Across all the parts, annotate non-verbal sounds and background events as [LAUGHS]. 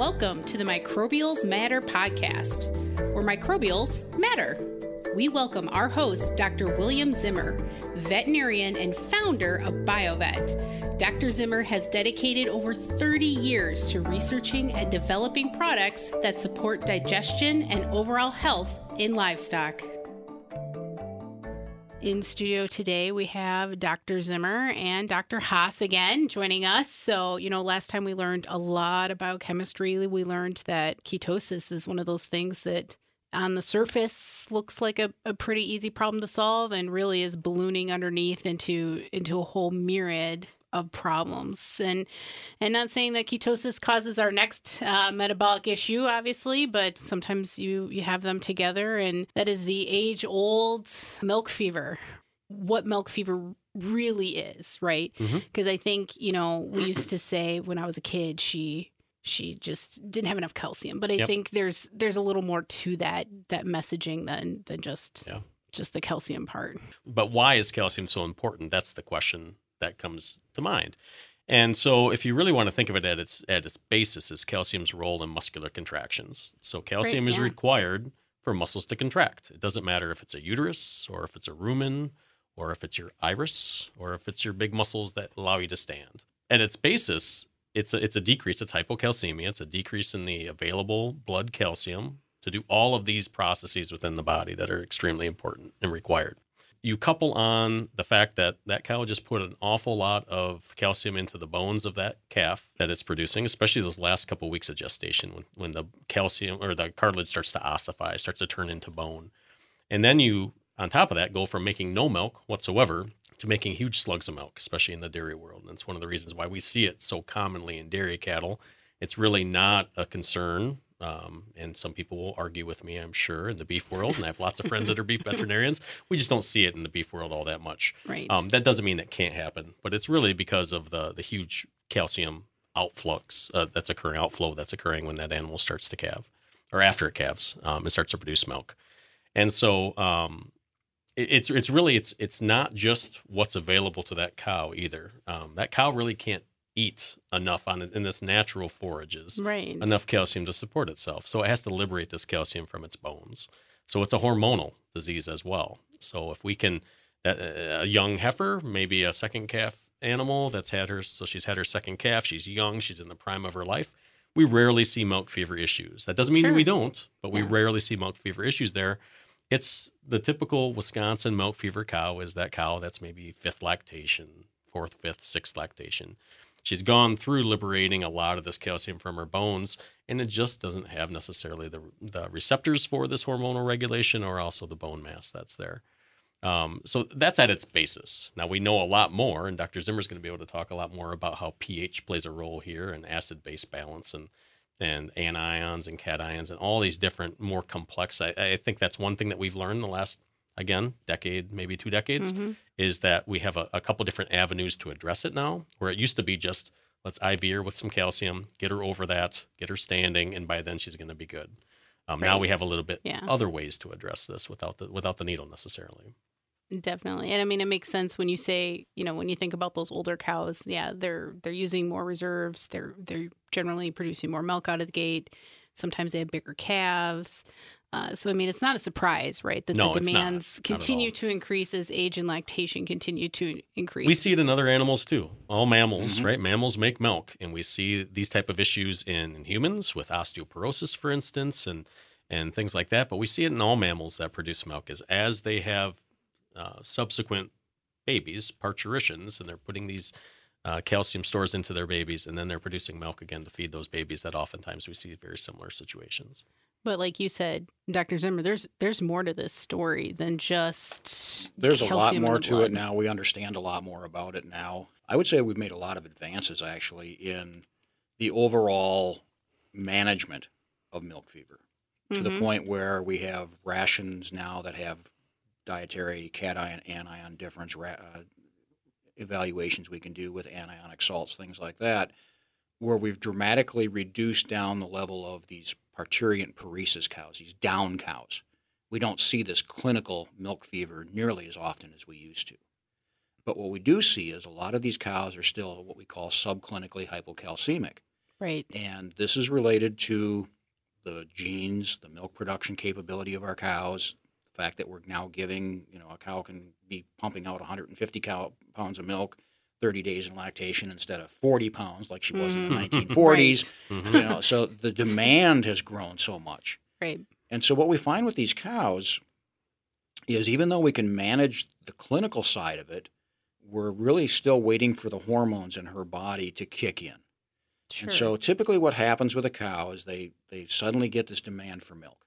Welcome to the Microbials Matter podcast, where microbials matter. We welcome our host, Dr. William Zimmer, veterinarian and founder of BioVet. Dr. Zimmer has dedicated over 30 years to researching and developing products that support digestion and overall health in livestock. In studio today, we have Dr. Zimmer and Dr. Haas again joining us. So, you know, last time we learned a lot about chemistry. We learned that ketosis is one of those things that on the surface looks like a, a pretty easy problem to solve and really is ballooning underneath into into a whole myriad of problems and and not saying that ketosis causes our next uh, metabolic issue obviously but sometimes you you have them together and that is the age old milk fever what milk fever really is right because mm-hmm. i think you know we used to say when i was a kid she she just didn't have enough calcium but i yep. think there's there's a little more to that that messaging than than just yeah. just the calcium part but why is calcium so important that's the question that comes to mind. And so, if you really want to think of it at its at its basis, is calcium's role in muscular contractions. So, calcium is required for muscles to contract. It doesn't matter if it's a uterus or if it's a rumen or if it's your iris or if it's your big muscles that allow you to stand. At its basis, it's a, it's a decrease. It's hypocalcemia. It's a decrease in the available blood calcium to do all of these processes within the body that are extremely important and required you couple on the fact that that cow just put an awful lot of calcium into the bones of that calf that it's producing, especially those last couple of weeks of gestation when, when the calcium or the cartilage starts to ossify, starts to turn into bone. And then you, on top of that, go from making no milk whatsoever to making huge slugs of milk, especially in the dairy world. And it's one of the reasons why we see it so commonly in dairy cattle. It's really not a concern um, and some people will argue with me, I'm sure, in the beef world. And I have lots of friends that are beef [LAUGHS] veterinarians. We just don't see it in the beef world all that much. Right. Um, that doesn't mean it can't happen, but it's really because of the the huge calcium outflux uh, that's occurring, outflow that's occurring when that animal starts to calve, or after it calves, um, it starts to produce milk. And so um, it, it's it's really it's it's not just what's available to that cow either. Um, that cow really can't eat enough on it in this natural forages, right. enough calcium to support itself. So it has to liberate this calcium from its bones. So it's a hormonal disease as well. So if we can, a young heifer, maybe a second calf animal that's had her, so she's had her second calf, she's young, she's in the prime of her life. We rarely see milk fever issues. That doesn't mean sure. we don't, but we yeah. rarely see milk fever issues there. It's the typical Wisconsin milk fever cow is that cow that's maybe fifth lactation, fourth, fifth, sixth lactation she's gone through liberating a lot of this calcium from her bones and it just doesn't have necessarily the, the receptors for this hormonal regulation or also the bone mass that's there. Um, so that's at its basis. Now we know a lot more and dr zimmer is going to be able to talk a lot more about how ph plays a role here and acid base balance and and anions and cations and all these different more complex. I, I think that's one thing that we've learned the last again, decade, maybe two decades, mm-hmm. is that we have a, a, couple different avenues to address it now, where it used to be just let's IV her with some calcium, get her over that, get her standing, and by then she's going to be good. Um, right. Now we have a little bit yeah. other ways to address this without the without the needle necessarily. Definitely. And I mean it makes sense when you say, you know, when you think about those older cows, yeah, they're they're using more reserves, they're they're generally producing more milk out of the gate. Sometimes they have bigger calves. Uh, so I mean, it's not a surprise, right, that no, the demands continue to increase as age and lactation continue to increase. We see it in other animals too. All mammals, mm-hmm. right? Mammals make milk, and we see these type of issues in, in, humans with osteoporosis, for instance, and and things like that. But we see it in all mammals that produce milk. Is as they have uh, subsequent babies, parturitions, and they're putting these uh, calcium stores into their babies, and then they're producing milk again to feed those babies. That oftentimes we see very similar situations. But like you said, Dr. Zimmer, there's there's more to this story than just There's a lot more to blood. it now. We understand a lot more about it now. I would say we've made a lot of advances actually in the overall management of milk fever to mm-hmm. the point where we have rations now that have dietary cation anion difference uh, evaluations we can do with anionic salts, things like that, where we've dramatically reduced down the level of these parturient paresis cows, these down cows. We don't see this clinical milk fever nearly as often as we used to. But what we do see is a lot of these cows are still what we call subclinically hypocalcemic. Right. And this is related to the genes, the milk production capability of our cows, the fact that we're now giving, you know, a cow can be pumping out 150 cow, pounds of milk 30 days in lactation instead of 40 pounds like she was in the Mhm. 1940s. Mhm. You know, so the [LAUGHS] demand has grown so much. Right. And so what we find with these cows is even though we can manage the clinical side of it, we're really still waiting for the hormones in her body to kick in. Sure. And so typically what happens with a cow is they, they suddenly get this demand for milk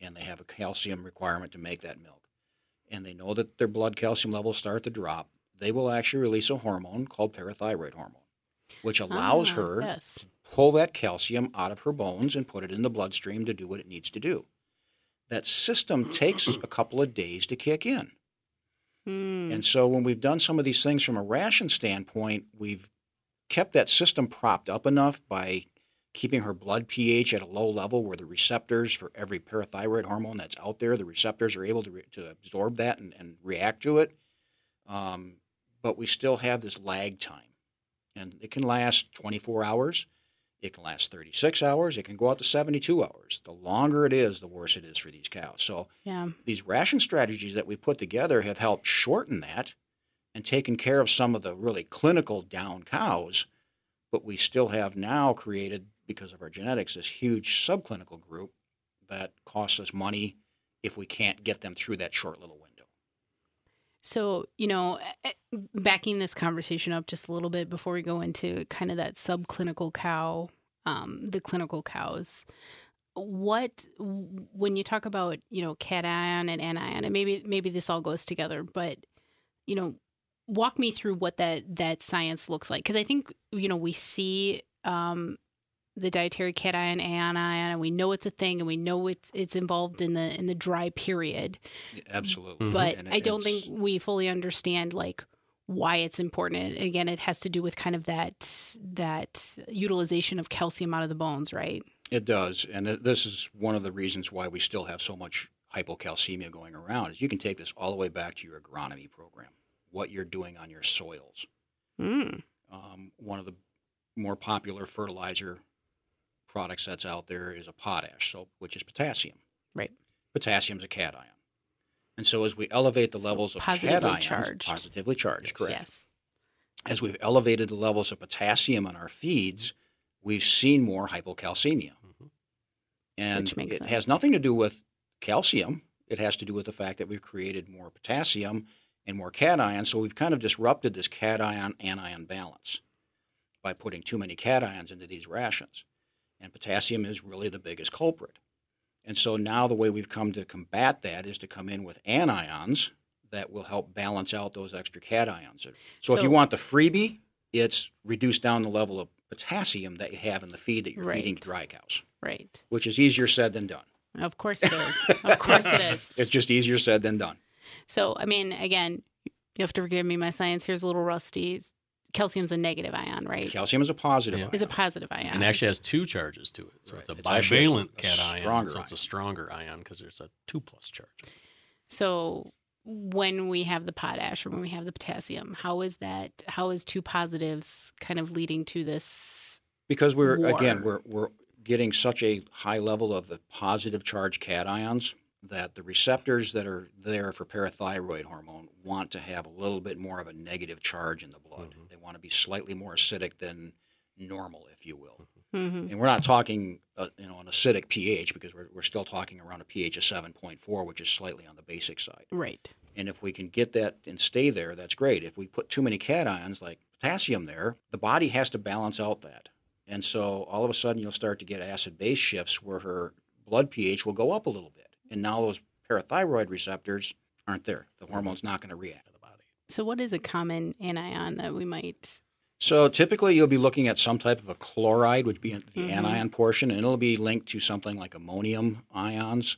and they have a calcium requirement to make that milk. And they know that their blood calcium levels start to drop. They will actually release a hormone called parathyroid hormone, which allows Ah, her Yes. to pull that calcium out of her bones and put it in the bloodstream to do what it needs to do. That system takes a couple of days to kick in. Mm. And so when we've done some of these things from a ration standpoint, we've kept that system propped up enough by keeping her blood pH at a low level where the receptors for every parathyroid hormone that's out there, the receptors are able to, re- to absorb that and, and react to it. Um, but we still have this lag time. And it can last 24 hours. It can last 36 hours. It can go out to 72 hours. The longer it is, the worse it is for these cows. So yeah. these ration strategies that we put together have helped shorten that and taken care of some of the really clinical down cows. But we still have now created, because of our genetics, this huge subclinical group that costs us money if we can't get them through that short little window. So, you know, backing this conversation up just a little bit before we go into kind of that subclinical cow, um, the clinical cows, what when you talk about you know cation and anion, and maybe maybe this all goes together, but you know, walk me through what that that science looks like. Because I think you know we see um, the dietary cation anion, and we know it's a thing, and we know it's it's involved in the in the dry period Absolutely. Mhm. but And I don't think we fully understand like why it's important. And again, it has to do with kind of that that utilization of calcium out of the bones, right? It does, and th- this is one of the reasons why we still have so much hypocalcemia going around. Is you can take this all the way back to your agronomy program, what you're doing on your soils. Mm. Um, one of the more popular fertilizer products that's out there is a potash soap, which is potassium. Right. Potassium is a cation, and so as we elevate the So levels of positively cations, charged. positively charged, correct. Yes. As we've elevated the levels of potassium in our feeds, we've seen more hypocalcemia. Mhm. And Which makes it has nothing to do with calcium. It has to do with the fact that we've created more potassium and more cations. So we've kind of disrupted this cation anion balance by putting too many cations into these rations. And potassium is really the biggest culprit. And so now the way we've come to combat that is to come in with anions that will help balance out those extra cations. So, if you want the freebie, it's reduce down the level of potassium that you have in the feed that you're feeding to dry cows, Right. which is easier said than done. Of course it is. [LAUGHS] of course it is. It's just easier said than done. So, I mean, again, you have to forgive me. My science here's a little rusty. Calcium's a negative ion, right? Calcium is a positive. Yeah. ion. Is a positive ion. And actually has two charges to it. So Right. it's a It's bivalent a cation. stronger so it's a stronger ion because there's a two plus charge. So when we have the potash or when we have the potassium, how is that? How is two positives kind of leading to this? because we're again we're we're getting such a high level of the positive charge cations that the receptors that are there for parathyroid hormone want to have a little bit more of a negative charge in the blood. Mhm. They want to be slightly more acidic than normal, if you will. Mm-hmm. And we're not talking, uh, you know, an acidic pH because we're, we're still talking around a pH of 7.4, which is slightly on the basic side. Right. And if we can get that and stay there, that's great. If we put too many cations like potassium there, the body has to balance out that. And so all of a sudden you'll start to get acid base shifts where her blood pH will go up a little bit. And now those parathyroid receptors aren't there. The hormone's not going to react. to the body. So, what is a common anion that we might? So typically you'll be looking at some type of a chloride, which would be the Mhm. anion portion, and it'll be linked to something like ammonium ions,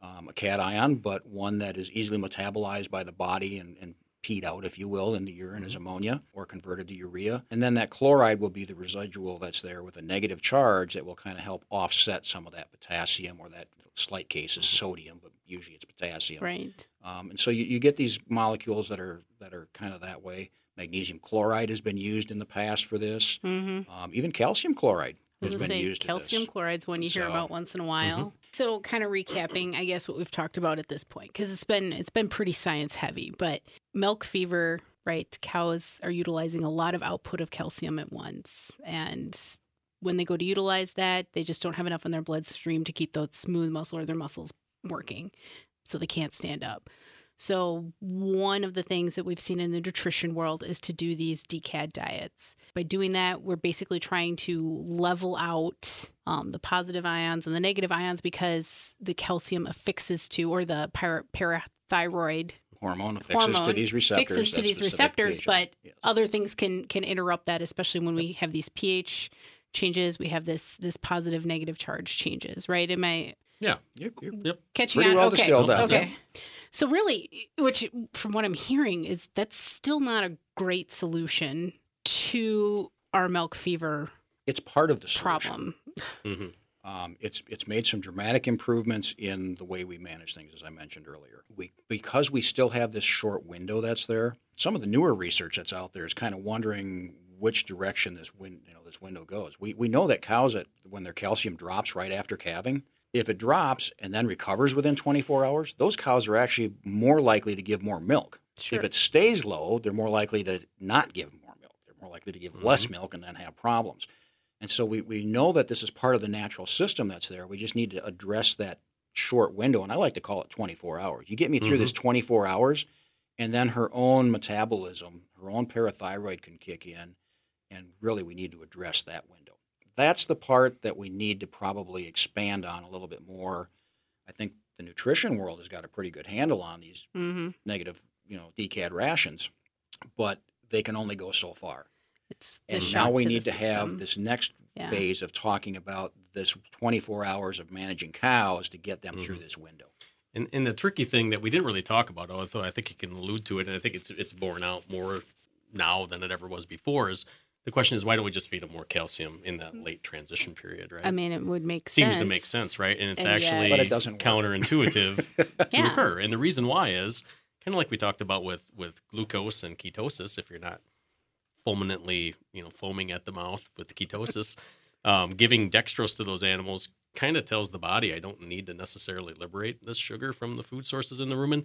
um, a cation, but one that is easily metabolized by the body and, and peed out, if you will, in the urine as ammonia or converted to urea. And then that chloride will be the residual that's there with a negative charge that will kind of help offset some of that potassium or that slight case is sodium, but usually it's potassium. Right. Um, and so you, you get these molecules that are that are kind of that way. Magnesium chloride has been used in the past for this. Mm-hmm. Um, even calcium chloride has been say used calcium chloride's one you hear So- about once in a while. So, kind of recapping, I guess what we've talked about at this point, because it's been it's been pretty science heavy. But milk fever, right? Cows are utilizing a lot of output of calcium at once, and when they go to utilize that, they just don't have enough in their bloodstream to keep those smooth muscle or their muscles working, so they can't stand up. So, one of the things that we've seen in the nutrition world is to do these DCAD diets. By doing that, we're basically trying to level out um, the positive ions and the negative ions because the calcium affixes to, or the para- parathyroid Hormone affixes to these receptors. fixes to these receptors, agent. but Yes. other things can can interrupt that, especially when we have these pH changes. We have this this positive negative charge changes, right? Am I Yep, you're catching Pretty on? well okay. distilled out okay. So really, which from what I'm hearing is that's still not a great solution to our milk fever it's part of the solution. problem. hmm Um, it's it's made some dramatic improvements in the way we manage things, as I mentioned earlier. We because we still have this short window that's there. Some of the newer research that's out there is kind of wondering which direction this win, you know this window goes. We we know that cows that when their calcium drops right after calving, if it drops and then recovers within 24 hours, those cows are actually more likely to give more milk. Sure. If it stays low, they're more likely to not give more milk. They're more likely to give mm-hmm. less milk and then have problems. And so we, we know that this is part of the natural system that's there. We just need to address that short window. And I like to call it 24 hours. You get me through this mm-hmm. 24 hours, and then her own metabolism, her own parathyroid can kick in. And really, we need to address that window. That's the part that we need to probably expand on a little bit more. I think the nutrition world has got a pretty good handle on these hmm negative, you know, DCAD rations, but they can only go so far. It's the And now we to need to have this next Yeah. phase of talking about this 24 hours of managing cows to get them Mm-hmm. through this window. And, and the tricky thing that we didn't really talk about, although I think you can allude to it, and I think it's it's borne out more now than it ever was before, is the question is why don't we just feed them more calcium in that late transition period, right? I mean, it would make Seems sense. to make sense, right? And it's And yet- actually But it doesn't work. counterintuitive [LAUGHS] to Yeah. occur. And the reason why is kind of like we talked about with with glucose and ketosis. If you're not fulminantly, you know, foaming at the mouth with ketosis, um, giving dextrose to those animals kind of tells the body I don't need to necessarily liberate this sugar from the food sources in the rumen.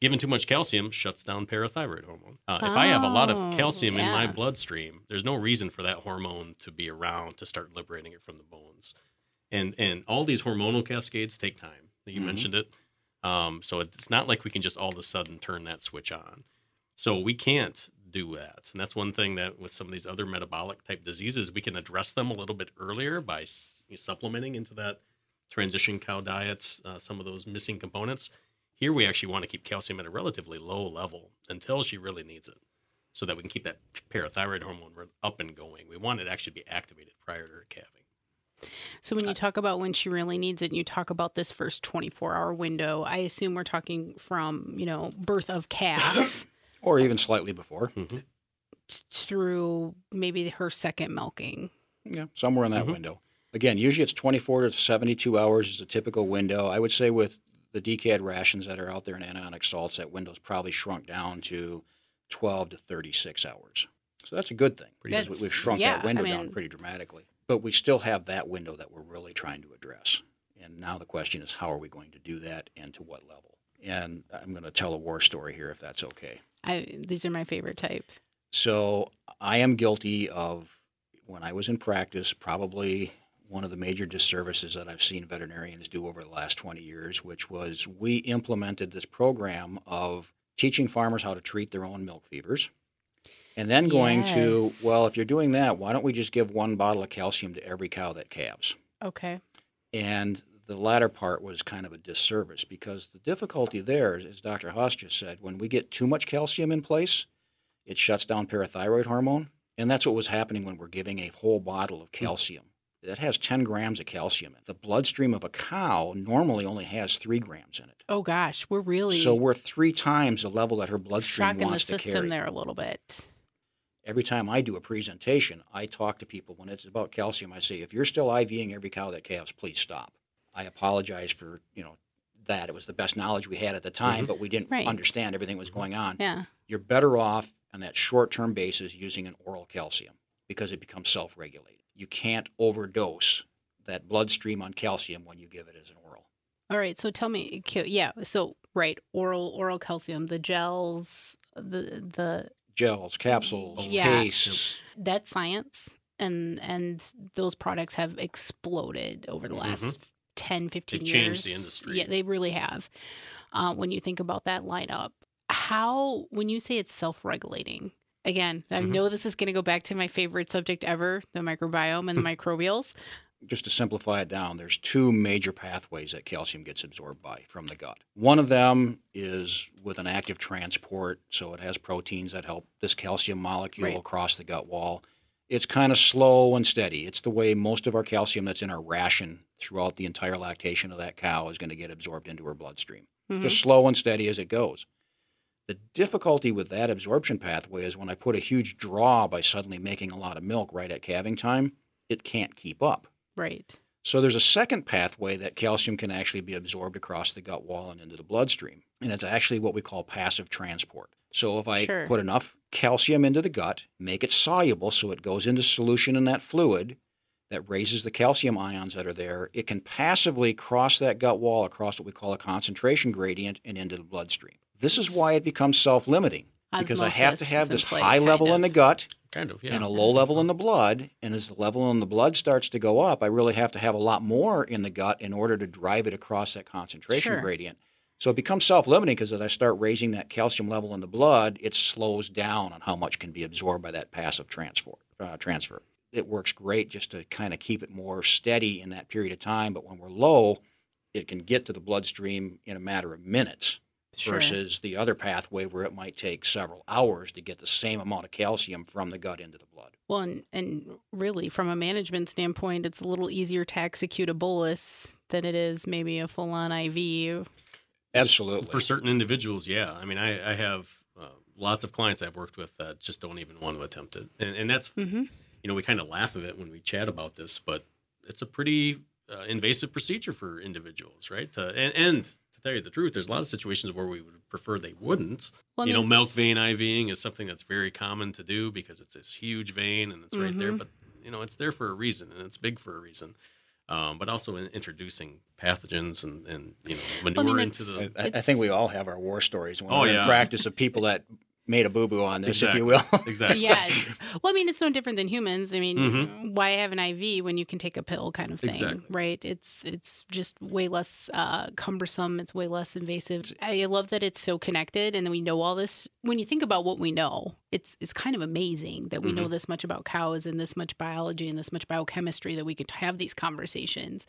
Given too much calcium shuts down parathyroid hormone. Uh, if I have a lot Oh, of calcium in my bloodstream, there's no reason for that hormone to be around to start liberating it from the bones and and all these hormonal cascades take time. You Mhm. mentioned it, um, so it's not like we can just all of a sudden turn that switch on. So we can't do that, and that's one thing that with some of these other metabolic type diseases, we can address them a little bit earlier by supplementing into that transition cow diet uh, some of those missing components. Here we actually want to keep calcium at a relatively low level until she really needs it, so that we can keep that parathyroid hormone up and going. We want it actually to actually be activated prior to her calving. So when you talk about when she really needs it, and you talk about this first 24 hour window, I assume we're talking from, you know, birth of calf [COUGHS] Or even slightly before. through maybe her second milking. Yeah, somewhere in that Mhm. window. Again, usually it's 24 to 72 hours is a typical window. I would say with the DCAD rations that are out there in anionic salts, that window's probably shrunk down to 12 to 36 hours. So that's a good thing because That's- we- we've shrunk yeah, that I window down pretty dramatically. But we still have that window that we're really trying to address. And now the question is how are we going to do that and to what level? And I'm going to tell a war story here if that's okay. I these are my favorite type. So I am guilty of when I was in practice, probably one of the major disservices that I've seen veterinarians do over the last 20 years, which was we implemented this program of teaching farmers how to treat their own milk fevers. And then going to, well, if you're doing that, why don't we just give one bottle of calcium to every cow that calves? Okay. And the latter part was kind of a disservice because the difficulty there, as Dr. Haas just said, when we get too much calcium in place, it shuts down parathyroid hormone. And that's what was happening when we're giving a whole bottle of hmm. calcium. That has 10 grams of calcium in it. The bloodstream of a cow normally only has 3 grams in it. Oh gosh, we're really So we're three times the level that her bloodstream shocking the to system carry. there a little bit. Every time I do a presentation, I talk to people when it's about calcium. I say, if you're still IVing every cow that calves, please stop. I apologize for you know that it was the best knowledge we had at the mm-hmm. time, but we didn't Right. understand everything that was going on. Yeah. You're better off on that short-term basis using an oral calcium because it becomes self-regulated. You can't overdose that bloodstream on calcium when you give it as an oral. All right. So tell me, yeah. So right, oral oral calcium, the gels, the the gels, capsules, Yeah. pastes. that's science, and and those products have exploded over the Mhm. last 10, 15 They've years. changed the industry. Yeah, they really have. Uh, when you think about that lineup, how when you say it's self-regulating. Again, I Mhm. know this is going to go back to my favorite subject ever, the microbiome and the microbials. just to simplify it down, there's two major pathways that calcium gets absorbed by from the gut. One of them is with an active transport, so it has proteins that help this calcium molecule Right. across the gut wall. It's kind of slow and steady. It's the way most of our calcium that's in our ration throughout the entire lactation of that cow is going to get absorbed into her bloodstream. Mhm. Just slow and steady as it goes. The difficulty with that absorption pathway is when I put a huge draw by suddenly making a lot of milk right at calving time, it can't keep up. Right. So there's a second pathway that calcium can actually be absorbed across the gut wall and into the bloodstream. And it's actually what we call passive transport. So if I Sure. put enough calcium into the gut, make it soluble so it goes into solution in that fluid that raises the calcium ions that are there, it can passively cross that gut wall across what we call a concentration gradient and into the bloodstream. This is why it becomes self-limiting because I have to have this high level kind in the gut Kind of, yeah. and a low level in the blood. And as the level in the blood starts to go up, I really have to have a lot more in the gut in order to drive it across that concentration Sure. gradient. So it becomes self limiting because as I start raising that calcium level in the blood, it slows down on how much can be absorbed by that passive transfer. Uh, transfer. It works great just to kind of keep it more steady in that period of time. But when we're low, it can get to the bloodstream in a matter of minutes Sure. versus the other pathway where it might take several hours to get the same amount of calcium from the gut into the blood. Well, and, and really, from a management standpoint, it's a little easier to execute a bolus than it is maybe a full on IV. Absolutely. For certain individuals, yeah. I mean, I, I have uh, lots of clients I've worked with that just don't even want to attempt it. And, and that's, Mm-hmm. you know, we kind of laugh at it when we chat about this, but it's a pretty uh, invasive procedure for individuals, right? To, and, and to tell you the truth, there's a lot of situations where we would prefer they wouldn't. Well, I you know, milk vein IVing is something that's very common to do because it's this huge vein and it's right there. Mhm. But you know, it's there for a reason and it's big for a reason. Um, but also in introducing pathogens and, and you know manure mean, into the I, I think we all have our war stories when Oh, we're in yeah. practice of people that made a boo boo on this, if you will. [LAUGHS] exactly. yes. Well, I mean, it's no different than humans. I mean, Mhm. why have an IV when you can take a pill, kind of thing, Exactly. right? It's it's just way less uh, cumbersome. It's way less invasive. I love that it's so connected, and we know all this. When you think about what we know, it's it's kind of amazing that we know Mhm. this much about cows and this much biology and this much biochemistry that we could have these conversations,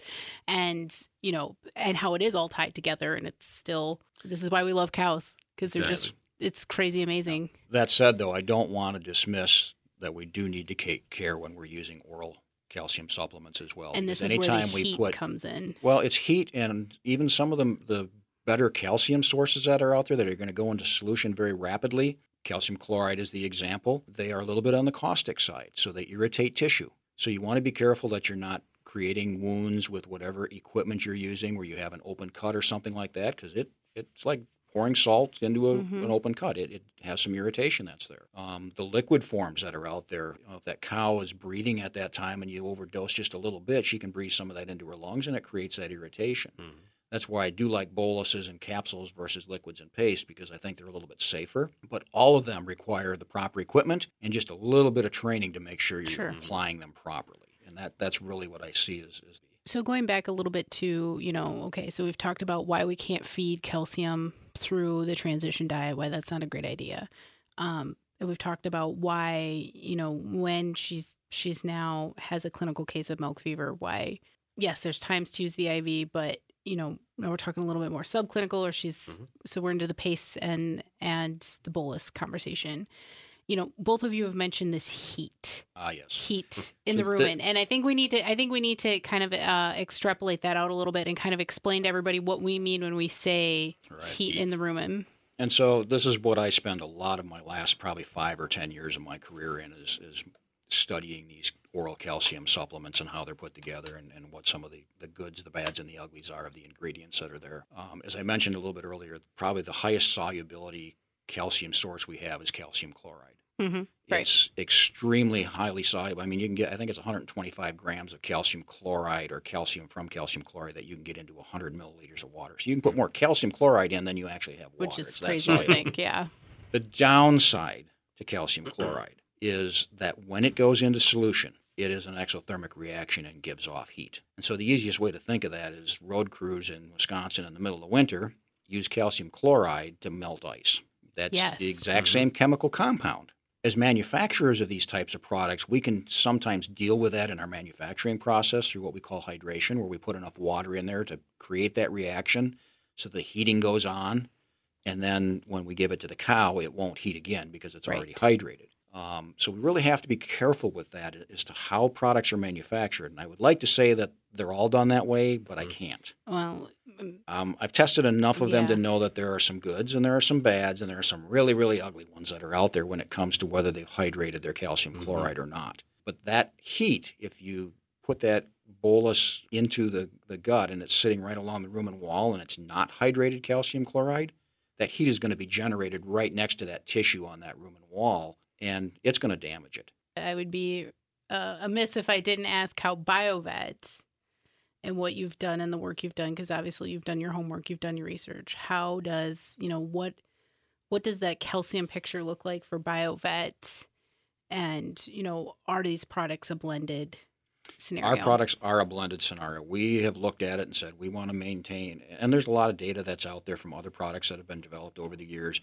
and you know, and how it is all tied together. And it's still this is why we love cows because they're just Exactly. It's crazy amazing. that said, though, I don't want to dismiss that we do need to take care when we're using oral calcium supplements as well. And this is where the anytime we heat put comes in. Well, it's heat, and even some of the the better calcium sources that are out there that are going to go into solution very rapidly. Calcium chloride is the example. They are a little bit on the caustic side, so they irritate tissue. So you want to be careful that you're not creating wounds with whatever equipment you're using, where you have an open cut or something like that, because it it's like pouring salt into a, Mhm. an open cut. It, it has some irritation that's there. Um, the liquid forms that are out there, you know, if that cow is breathing at that time and you overdose just a little bit, she can breathe some of that into her lungs and it creates that irritation. Mhm. That's why I do like boluses and capsules versus liquids and paste because I think they're a little bit safer. But all of them require the proper equipment and just a little bit of training to make sure you're Sure. applying them properly. And that, that's really what I see is, as the So going back a little bit to, you know, okay, so we've talked about why we can't feed calcium through the transition diet, why that's not a great idea. Um, and we've talked about why, you know, when she's she's now has a clinical case of milk fever, why yes, there's times to use the IV, but you know, now we're talking a little bit more subclinical or she's Mhm. so we're into the pace and and the bolus conversation. You know, both of you have mentioned this heat. Ah yes. heat in So the rumen and i think we need to i think we need to kind of uh, extrapolate that out a little bit and kind of explain to everybody what we mean when we say Right, heat, in the rumen And so this is what I spend a lot of my last probably five or ten years of my career in is, is studying these oral calcium supplements and how they're put together and, and what some of the, the goods, the bads, and the uglies are of the ingredients that are there. Um, as I mentioned a little bit earlier, probably the highest solubility calcium source we have is calcium chloride. Mm-hmm. Right. It's extremely highly soluble. I mean, you can get, I think it's 125 grams of calcium chloride or calcium from calcium chloride that you can get into 100 milliliters of water. So you can put more calcium chloride in than you actually have water. Which is It's crazy to think. Yeah. The downside to calcium chloride is that when it goes into solution, it is an exothermic reaction and gives off heat. And so the easiest way to think of that is road crews in Wisconsin in the middle of winter use calcium chloride to melt ice. That's Yes. the exact Mhm. same chemical compound. As manufacturers of these types of products, we can sometimes deal with that in our manufacturing process through what we call hydration, where we put enough water in there to create that reaction so the heating goes on. And then when we give it to the cow, it won't heat again because it's already hydrated. Um, so we really have to be careful with that as to how products are manufactured. And I would like to say that they're all done that way, but I Mhm. can't. Well, mm, Um, I've tested enough of them to know that there are some goods and there are some bads, and there are some really, really ugly ones that are out there when it comes to whether they've hydrated their calcium Mhm. chloride or not. But that heat, if you put that bolus into the, the gut and it's sitting right along the rumen wall and it's not hydrated calcium chloride, that heat is going to be generated right next to that tissue on that rumen wall, and it's going to damage it. I would be uh, amiss if I didn't ask how BioVet and what you've done and the work you've done, because obviously you've done your homework, you've done your research. How does you know what what does that calcium picture look like for BioVet? And you know, are these products a blended scenario? Our products are a blended scenario. We have looked at it and said we want to maintain, and there's a lot of data that's out there from other products that have been developed over the years.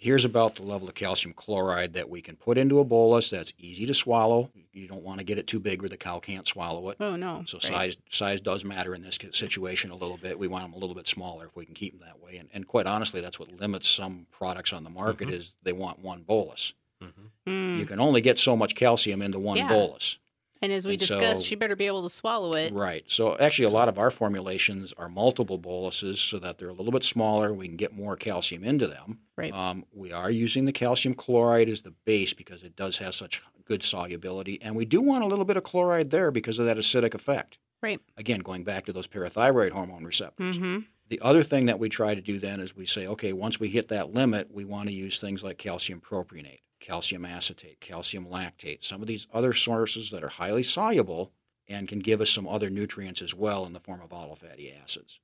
Here's about the level of calcium chloride that we can put into a bolus that's easy to swallow. You don't want to get it too big where the cow can't swallow it. Oh no! So right. size size does matter in this situation a little bit. We want them a little bit smaller if we can keep them that way. And, and quite honestly, that's what limits some products on the market Mhm. is they want one bolus. Mhm. Mm. You can only get so much calcium into one Yeah. bolus. And as we and discussed, so- she better be able to swallow it. Right. So actually, a lot of our formulations are multiple boluses, so that they're a little bit smaller. We can get more calcium into them. Right. Um, we are using the calcium chloride as the base because it does have such good solubility, and we do want a little bit of chloride there because of that acidic effect. Right. Again, going back to those parathyroid hormone receptors. Mm-hmm. The other thing that we try to do then is we say, okay, once we hit that limit, we want to use things like calcium propionate, calcium acetate, calcium lactate, some of these other sources that are highly soluble and can give us some other nutrients as well in the form of fatty acids.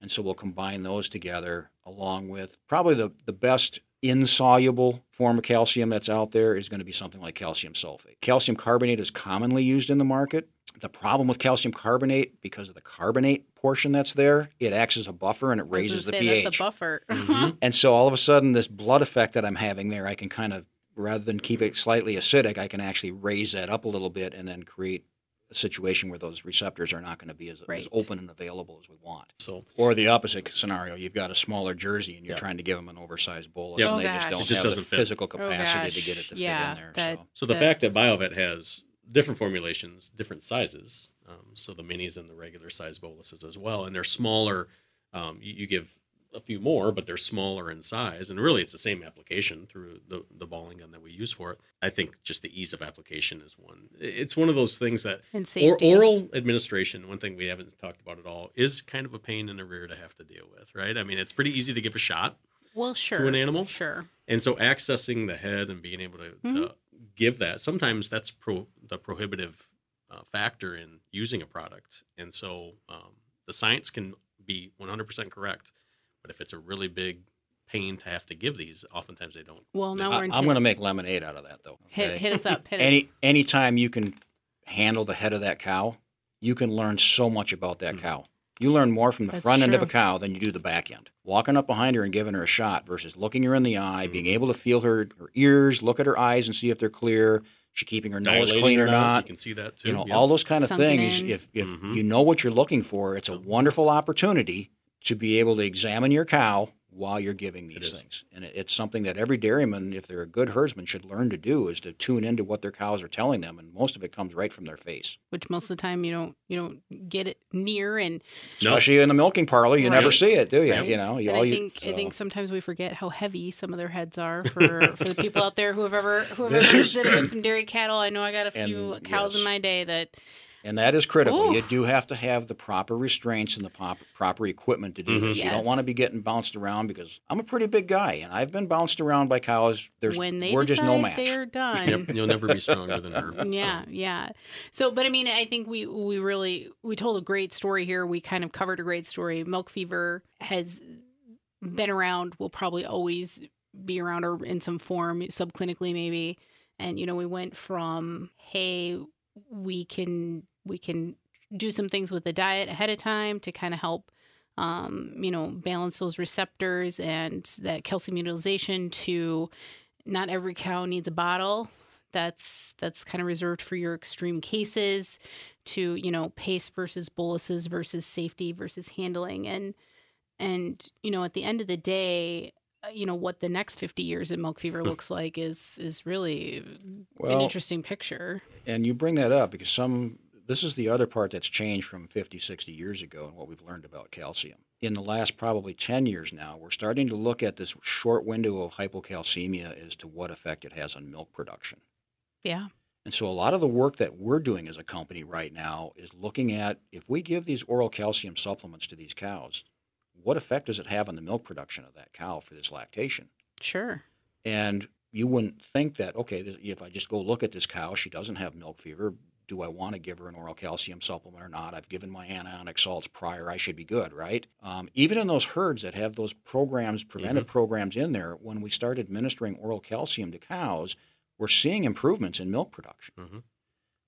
And so we'll combine those together along with probably the, the best insoluble form of calcium that's out there is going to be something like calcium sulfate. Calcium carbonate is commonly used in the market. The problem with calcium carbonate, because of the carbonate portion that's there, it acts as a buffer and it raises the pH. That's a buffer. Mhm. [LAUGHS] And so all of a sudden, this blood effect that I'm having there, I can kind of, rather than keep it slightly acidic, I can actually raise that up a little bit and then create a situation where those receptors are not going to be as, Right. as open and available as we want. So Or the opposite scenario, you've got a smaller jersey and you're Yeah. trying to give them an oversized bolus, Yeah. and Oh, they just gosh. don't It just have the doesn't fit. physical Oh, capacity to gosh. get it to Yeah, fit in there. that- so. So the The- fact that BioVet has different formulations, different sizes, um, so the minis and the regular size boluses as well, and they're smaller. Um, you, you give a few more, but they're smaller in size, and really it's the same application through the the balling gun that we use for it. I think just the ease of application is one. It's one of those things that or, oral administration. One thing we haven't talked about at all is kind of a pain in the rear to have to deal with, right? I mean, it's pretty easy to give a shot. well, sure. To an animal? Sure. And so accessing the head and being able to, to Mhm. give that, sometimes that's pro, the prohibitive uh, factor in using a product. And so um, the science can be 100% correct. But if it's a really big pain to have to give these, oftentimes they don't. Well, now I, we're into I'm going to make lemonade out of that, though. hit, okay? hit us up. Hit Any us. anytime you can handle the head of that cow, you can learn so much about that Mhm. cow. You learn more from the That's front end of a cow than you do the back end. Walking up behind her and giving her a shot versus looking her in the eye, Mhm. being able to feel her, her ears, look at her eyes and see if they're clear. She keeping her nose Dilating clean or You not. You can see that too. You know, yeah. all those kind of Sunken things. in. If if Mhm. you know what you're looking for, it's a wonderful opportunity to be able to examine your cow while you're giving these things. And it's something that every dairyman, if they're a good herdsman, should learn to do is to tune into what their cows are telling them, and most of it comes right from their face. Which most of the time you don't you don't get it near and No. Especially in the milking parlor, you never see it, do you? Right. You know, you all I you. think I think sometimes we forget how heavy some of their heads are for, for the people out there who have ever who have ever This is- visited some dairy cattle. I know I got a And, few cows in my day that And that is critical. Ooh. You do have to have the proper restraints and the pop, proper equipment to do Mhm. this. You don't want to be getting bounced around because I'm a pretty big guy and I've been bounced around by cows. There's when they we're just no match. they're [LAUGHS] done. Yep, you'll never be stronger than her. [LAUGHS] Yeah, yeah. So, but I mean, I think we we really we told a great story here. We kind of covered a great story. Milk fever has been around. Will probably always be around, or in some form, subclinically maybe. And you know, we went from hey, we can we can do some things with the diet ahead of time to kind of help um, you know, balance those receptors and that calcium utilization to not every cow needs a bottle. That's that's kind of reserved for your extreme cases to, you know, pace versus boluses versus safety versus handling and and you know, at the end of the day, uh, you know what the next 50 years of milk fever looks like is is really an interesting picture. and you bring that up because some this is the other part that's changed from 50 60 years ago and what we've learned about calcium in the last probably 10 years now we're starting to look at this short window of hypocalcemia as to what effect it has on milk production Yeah. and so a lot of the work that we're doing as a company right now is looking at if we give these oral calcium supplements to these cows what effect does it have on the milk production of that cow for this lactation Sure. and you wouldn't think that, okay, if I just go look at this cow, she doesn't have milk fever. Do I want to give her an oral calcium supplement or not? I've given my anionic salts prior. I should be good, right? Um, even in those herds that have those programs, preventive programs in there, when we start administering oral calcium to cows, we're seeing improvements in milk production Mhm.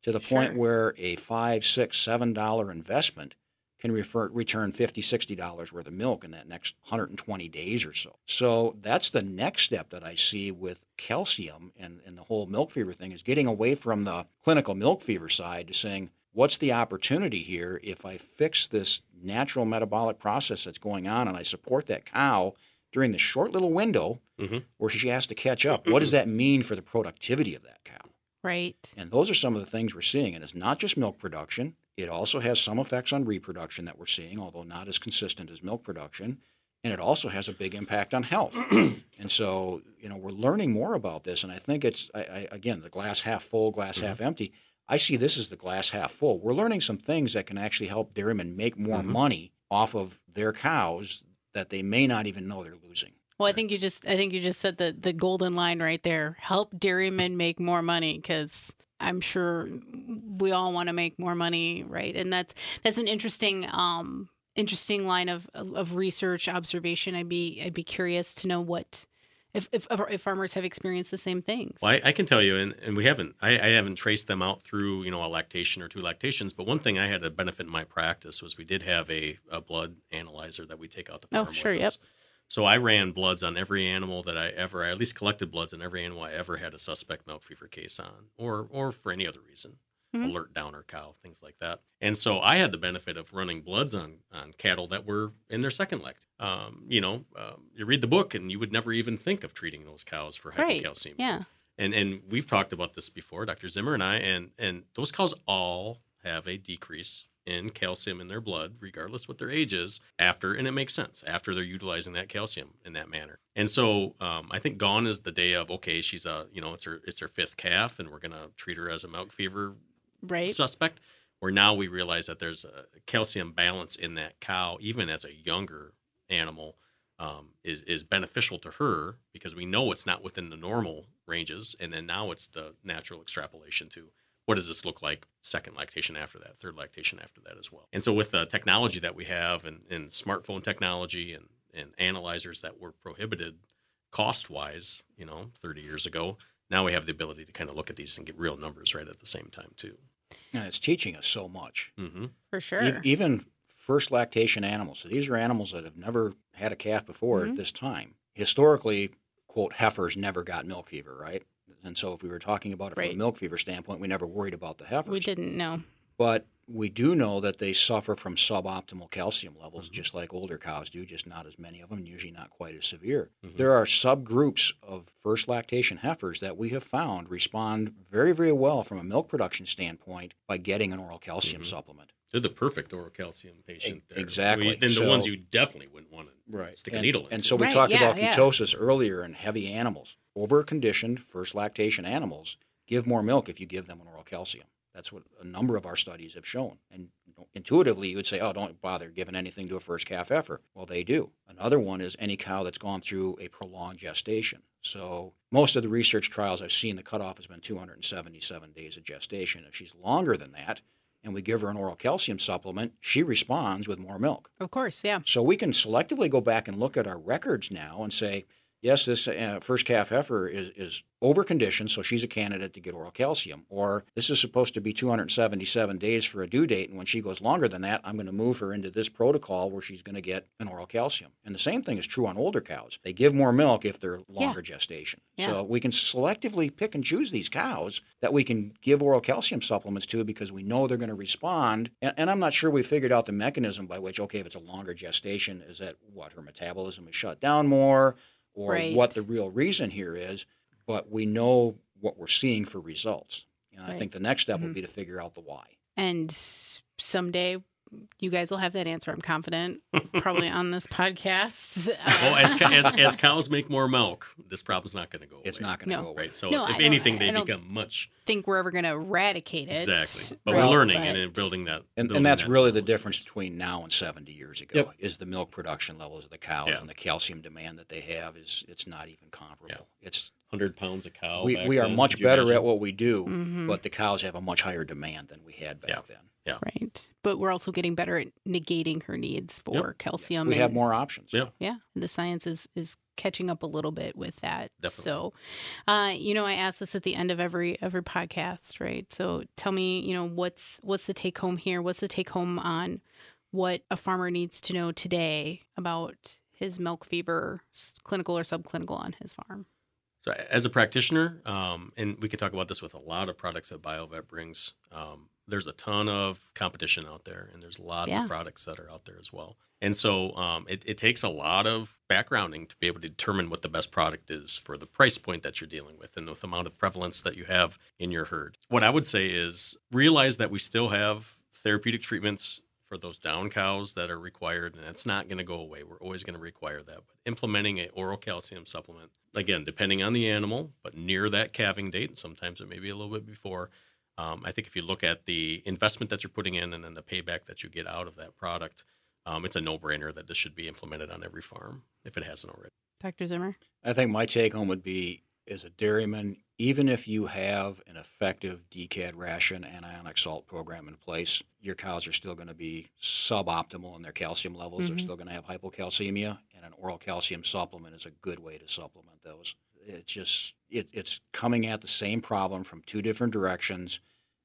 to the point where a five, six, seven dollar investment can refer, return 50 60 dollars worth of milk in that next 120 days or so so that's the next step that i see with calcium and, and the whole milk fever thing is getting away from the clinical milk fever side to saying what's the opportunity here if i fix this natural metabolic process that's going on and i support that cow during the short little window Mhm. where she has to catch up [CLEARS THROAT] what does that mean for the productivity of that cow Right. and those are some of the things we're seeing. And it's not just milk production, it also has some effects on reproduction that we're seeing, although not as consistent as milk production. And it also has a big impact on health. [CLEARS THROAT] and so, you know, we're learning more about this. And I think it's, I, I, again, the glass half full, glass half empty. I see this as the glass half full. We're learning some things that can actually help dairymen make more Mhm. money off of their cows that they may not even know they're losing. Well, I think you just I think you just said the the golden line right there. Help dairymen make more money because I'm sure we all want to make more money, right? And that's that's an interesting um interesting line of of research observation. I'd be I'd be curious to know what if if, if farmers have experienced the same things. Well, I, I can tell you, and, and we haven't, I, I haven't traced them out through, you know, a lactation or two lactations. But one thing I had a benefit in my practice was we did have a, a blood analyzer that we take out to Oh, sure, with yep. us. So I ran bloods on every animal that I ever, I at least collected bloods on every animal I ever had a suspect milk fever case on, or or for any other reason, Mhm. alert downer cow, things like that. And so I had the benefit of running bloods on on cattle that were in their second lect. Um, you know, um, you read the book and you would never even think of treating those cows for Right, hypocalcemia yeah. and and we've talked about this before, Dr. Zimmer and I, and and those cows all have a decrease in calcium in their blood, regardless what their age is, after, and it makes sense after they're utilizing that calcium in that manner. And so um, I think gone is the day of okay, she's a you know it's her it's her fifth calf, and we're gonna treat her as a milk fever Right. suspect. Where now we realize that there's a calcium balance in that cow, even as a younger animal, um, is is beneficial to her because we know it's not within the normal ranges, and then now it's the natural extrapolation to what does this look like second lactation after that, third lactation after that as well. And so with the technology that we have and, and smartphone technology and and analyzers that were prohibited cost wise, you know, 30 years ago, now we have the ability to kind of look at these and get real numbers right at the same time too. And it's teaching us so much. hmm For sure. E- Even first lactation animals. So these are animals that have never had a calf before Mhm. at this time. Historically, quote, heifers never got milk fever, right? And so if we were talking about it from Right. a milk fever standpoint, we never worried about the heifers. we didn't know. But we do know that they suffer from suboptimal calcium levels, Mhm. just like older cows do, just not as many of them, usually not quite as severe. Mhm. There are subgroups of first lactation heifers that we have found respond very, very well from a milk production standpoint by getting an oral calcium Mhm. supplement. They're the perfect oral calcium patient. there. exactly. And the So- ones you definitely wouldn't want to Right. stick a and, needle And so we Right, talked yeah, about yeah. ketosis earlier in heavy animals. Over conditioned first lactation animals give more milk if you give them an oral calcium. That's what a number of our studies have shown. And intuitively, you would say, oh, don't bother giving anything to a first calf heifer. Well, they do. Another one is any cow that's gone through a prolonged gestation. So most of the research trials I've seen, the cutoff has been 277 days of gestation. If she's longer than that, and we give her an oral calcium supplement, she responds with more milk. Of course, yeah. So we can selectively go back and look at our records now and say, yes, this uh, first calf heifer is, is over conditioned, so she's a candidate to get oral calcium. Or this is supposed to be 277 days for a due date, and when she goes longer than that, I'm going to move her into this protocol where she's going to get an oral calcium. And the same thing is true on older cows. They give more milk if they're longer yeah. gestation. Yeah. So we can selectively pick and choose these cows that we can give oral calcium supplements to because we know they're going to respond. And, and I'm not sure we figured out the mechanism by which, okay, if it's a longer gestation, is that what her metabolism is shut down more? Or right. what the real reason here is, but we know what we're seeing for results. And right. I think the next step mm-hmm. will be to figure out the why. And someday you guys will have that answer. I'm confident, [LAUGHS] probably on this podcast. well, as, as, as, [LAUGHS] cows make more milk, this problem's not going to go away. It's not going to no. go away. Right. So, no, if anything, they become much. Think we're ever going to eradicate it. Exactly. But right. we're learning but... and building that. And, building and that's that really the difference between now and 70 years ago yep. is the milk production levels of the cows yeah. and the calcium demand that they have is it's not even comparable. Yeah. It's hundred pounds a cow. We, we are much better imagine? at what we do, mm-hmm. but the cows have a much higher demand than we had back yeah. then. Yeah. Right. But we're also getting better at negating her needs for yep. calcium. Yes, we and, have more options. Yeah. Yeah. The science is, is catching up a little bit with that. Definitely. So, uh, you know, I ask this at the end of every every podcast, right? So tell me, you know, what's what's the take home here? What's the take home on what a farmer needs to know today about his milk fever, clinical or subclinical on his farm? So, as a practitioner, um, and we could talk about this with a lot of products that BioVet brings. Um, there's a ton of competition out there, and there's lots yeah. of products that are out there as well. And so um, it, it, takes a lot of backgrounding to be able to determine what the best product is for the price point that you're dealing with and the amount of prevalence that you have in your herd. What I would say is realize that we still have therapeutic treatments for those down cows that are required, and it's not going to go away. We're always going to require that. But implementing an oral calcium supplement, again, depending on the animal, but near that calving date, sometimes it may be a little bit before, um, I think if you look at the investment that you're putting in and then the payback that you get out of that product, um, it's a no-brainer that this should be implemented on every farm if it hasn't already. Dr. Zimmer, I think my take home would be as a dairyman, even if you have an effective DCAD ration anionic salt program in place, your cows are still going to be suboptimal in their calcium levels. Mm-hmm. They're still going to have hypocalcemia, and an oral calcium supplement is a good way to supplement those. It's just it, it's coming at the same problem from two different directions,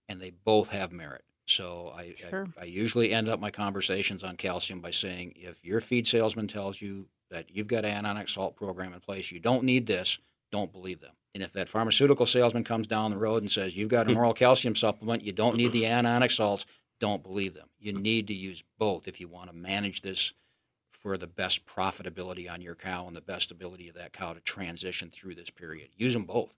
and they both have merit. So I, sure. I, I usually end up my conversations on calcium by saying if your feed salesman tells you that you've got an anionic salt program in place, you don't need this, don't believe them. And if that pharmaceutical salesman comes down the road and says you've got an hmm. oral calcium supplement, you don't need the anionic salts, don't believe them. You need to use both if you want to manage this for the best profitability on your cow and the best ability of that cow to transition through this period. Use them both.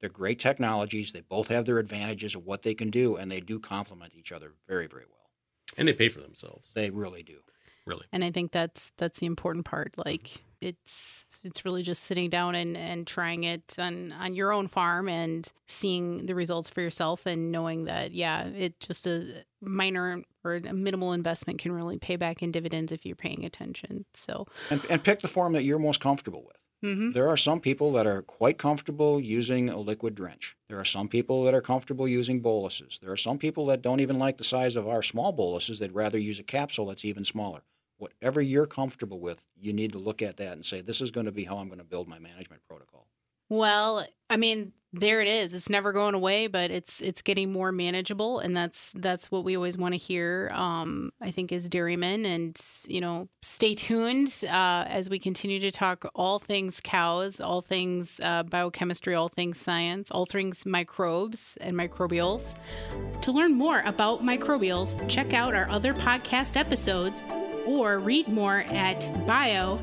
They're great technologies. They both have their advantages of what they can do, and they do complement each other very, very well. And they pay for themselves. They really do. Really. And I think that's that's the important part. Like it's it's really just sitting down and, and trying it on, on your own farm and seeing the results for yourself and knowing that yeah, it just a minor or a minimal investment can really pay back in dividends if you're paying attention. So and, and pick the form that you're most comfortable with. Mm-hmm. There are some people that are quite comfortable using a liquid drench. There are some people that are comfortable using boluses. There are some people that don't even like the size of our small boluses. They'd rather use a capsule that's even smaller whatever you're comfortable with, you need to look at that and say, this is going to be how I'm going to build my management protocol. Well, I mean, there it is. It's never going away, but it's it's getting more manageable, and that's that's what we always want to hear. Um, I think as dairymen, and you know, stay tuned uh, as we continue to talk all things cows, all things uh, biochemistry, all things science, all things microbes and microbials. To learn more about microbials, check out our other podcast episodes or read more at bio-vet.com.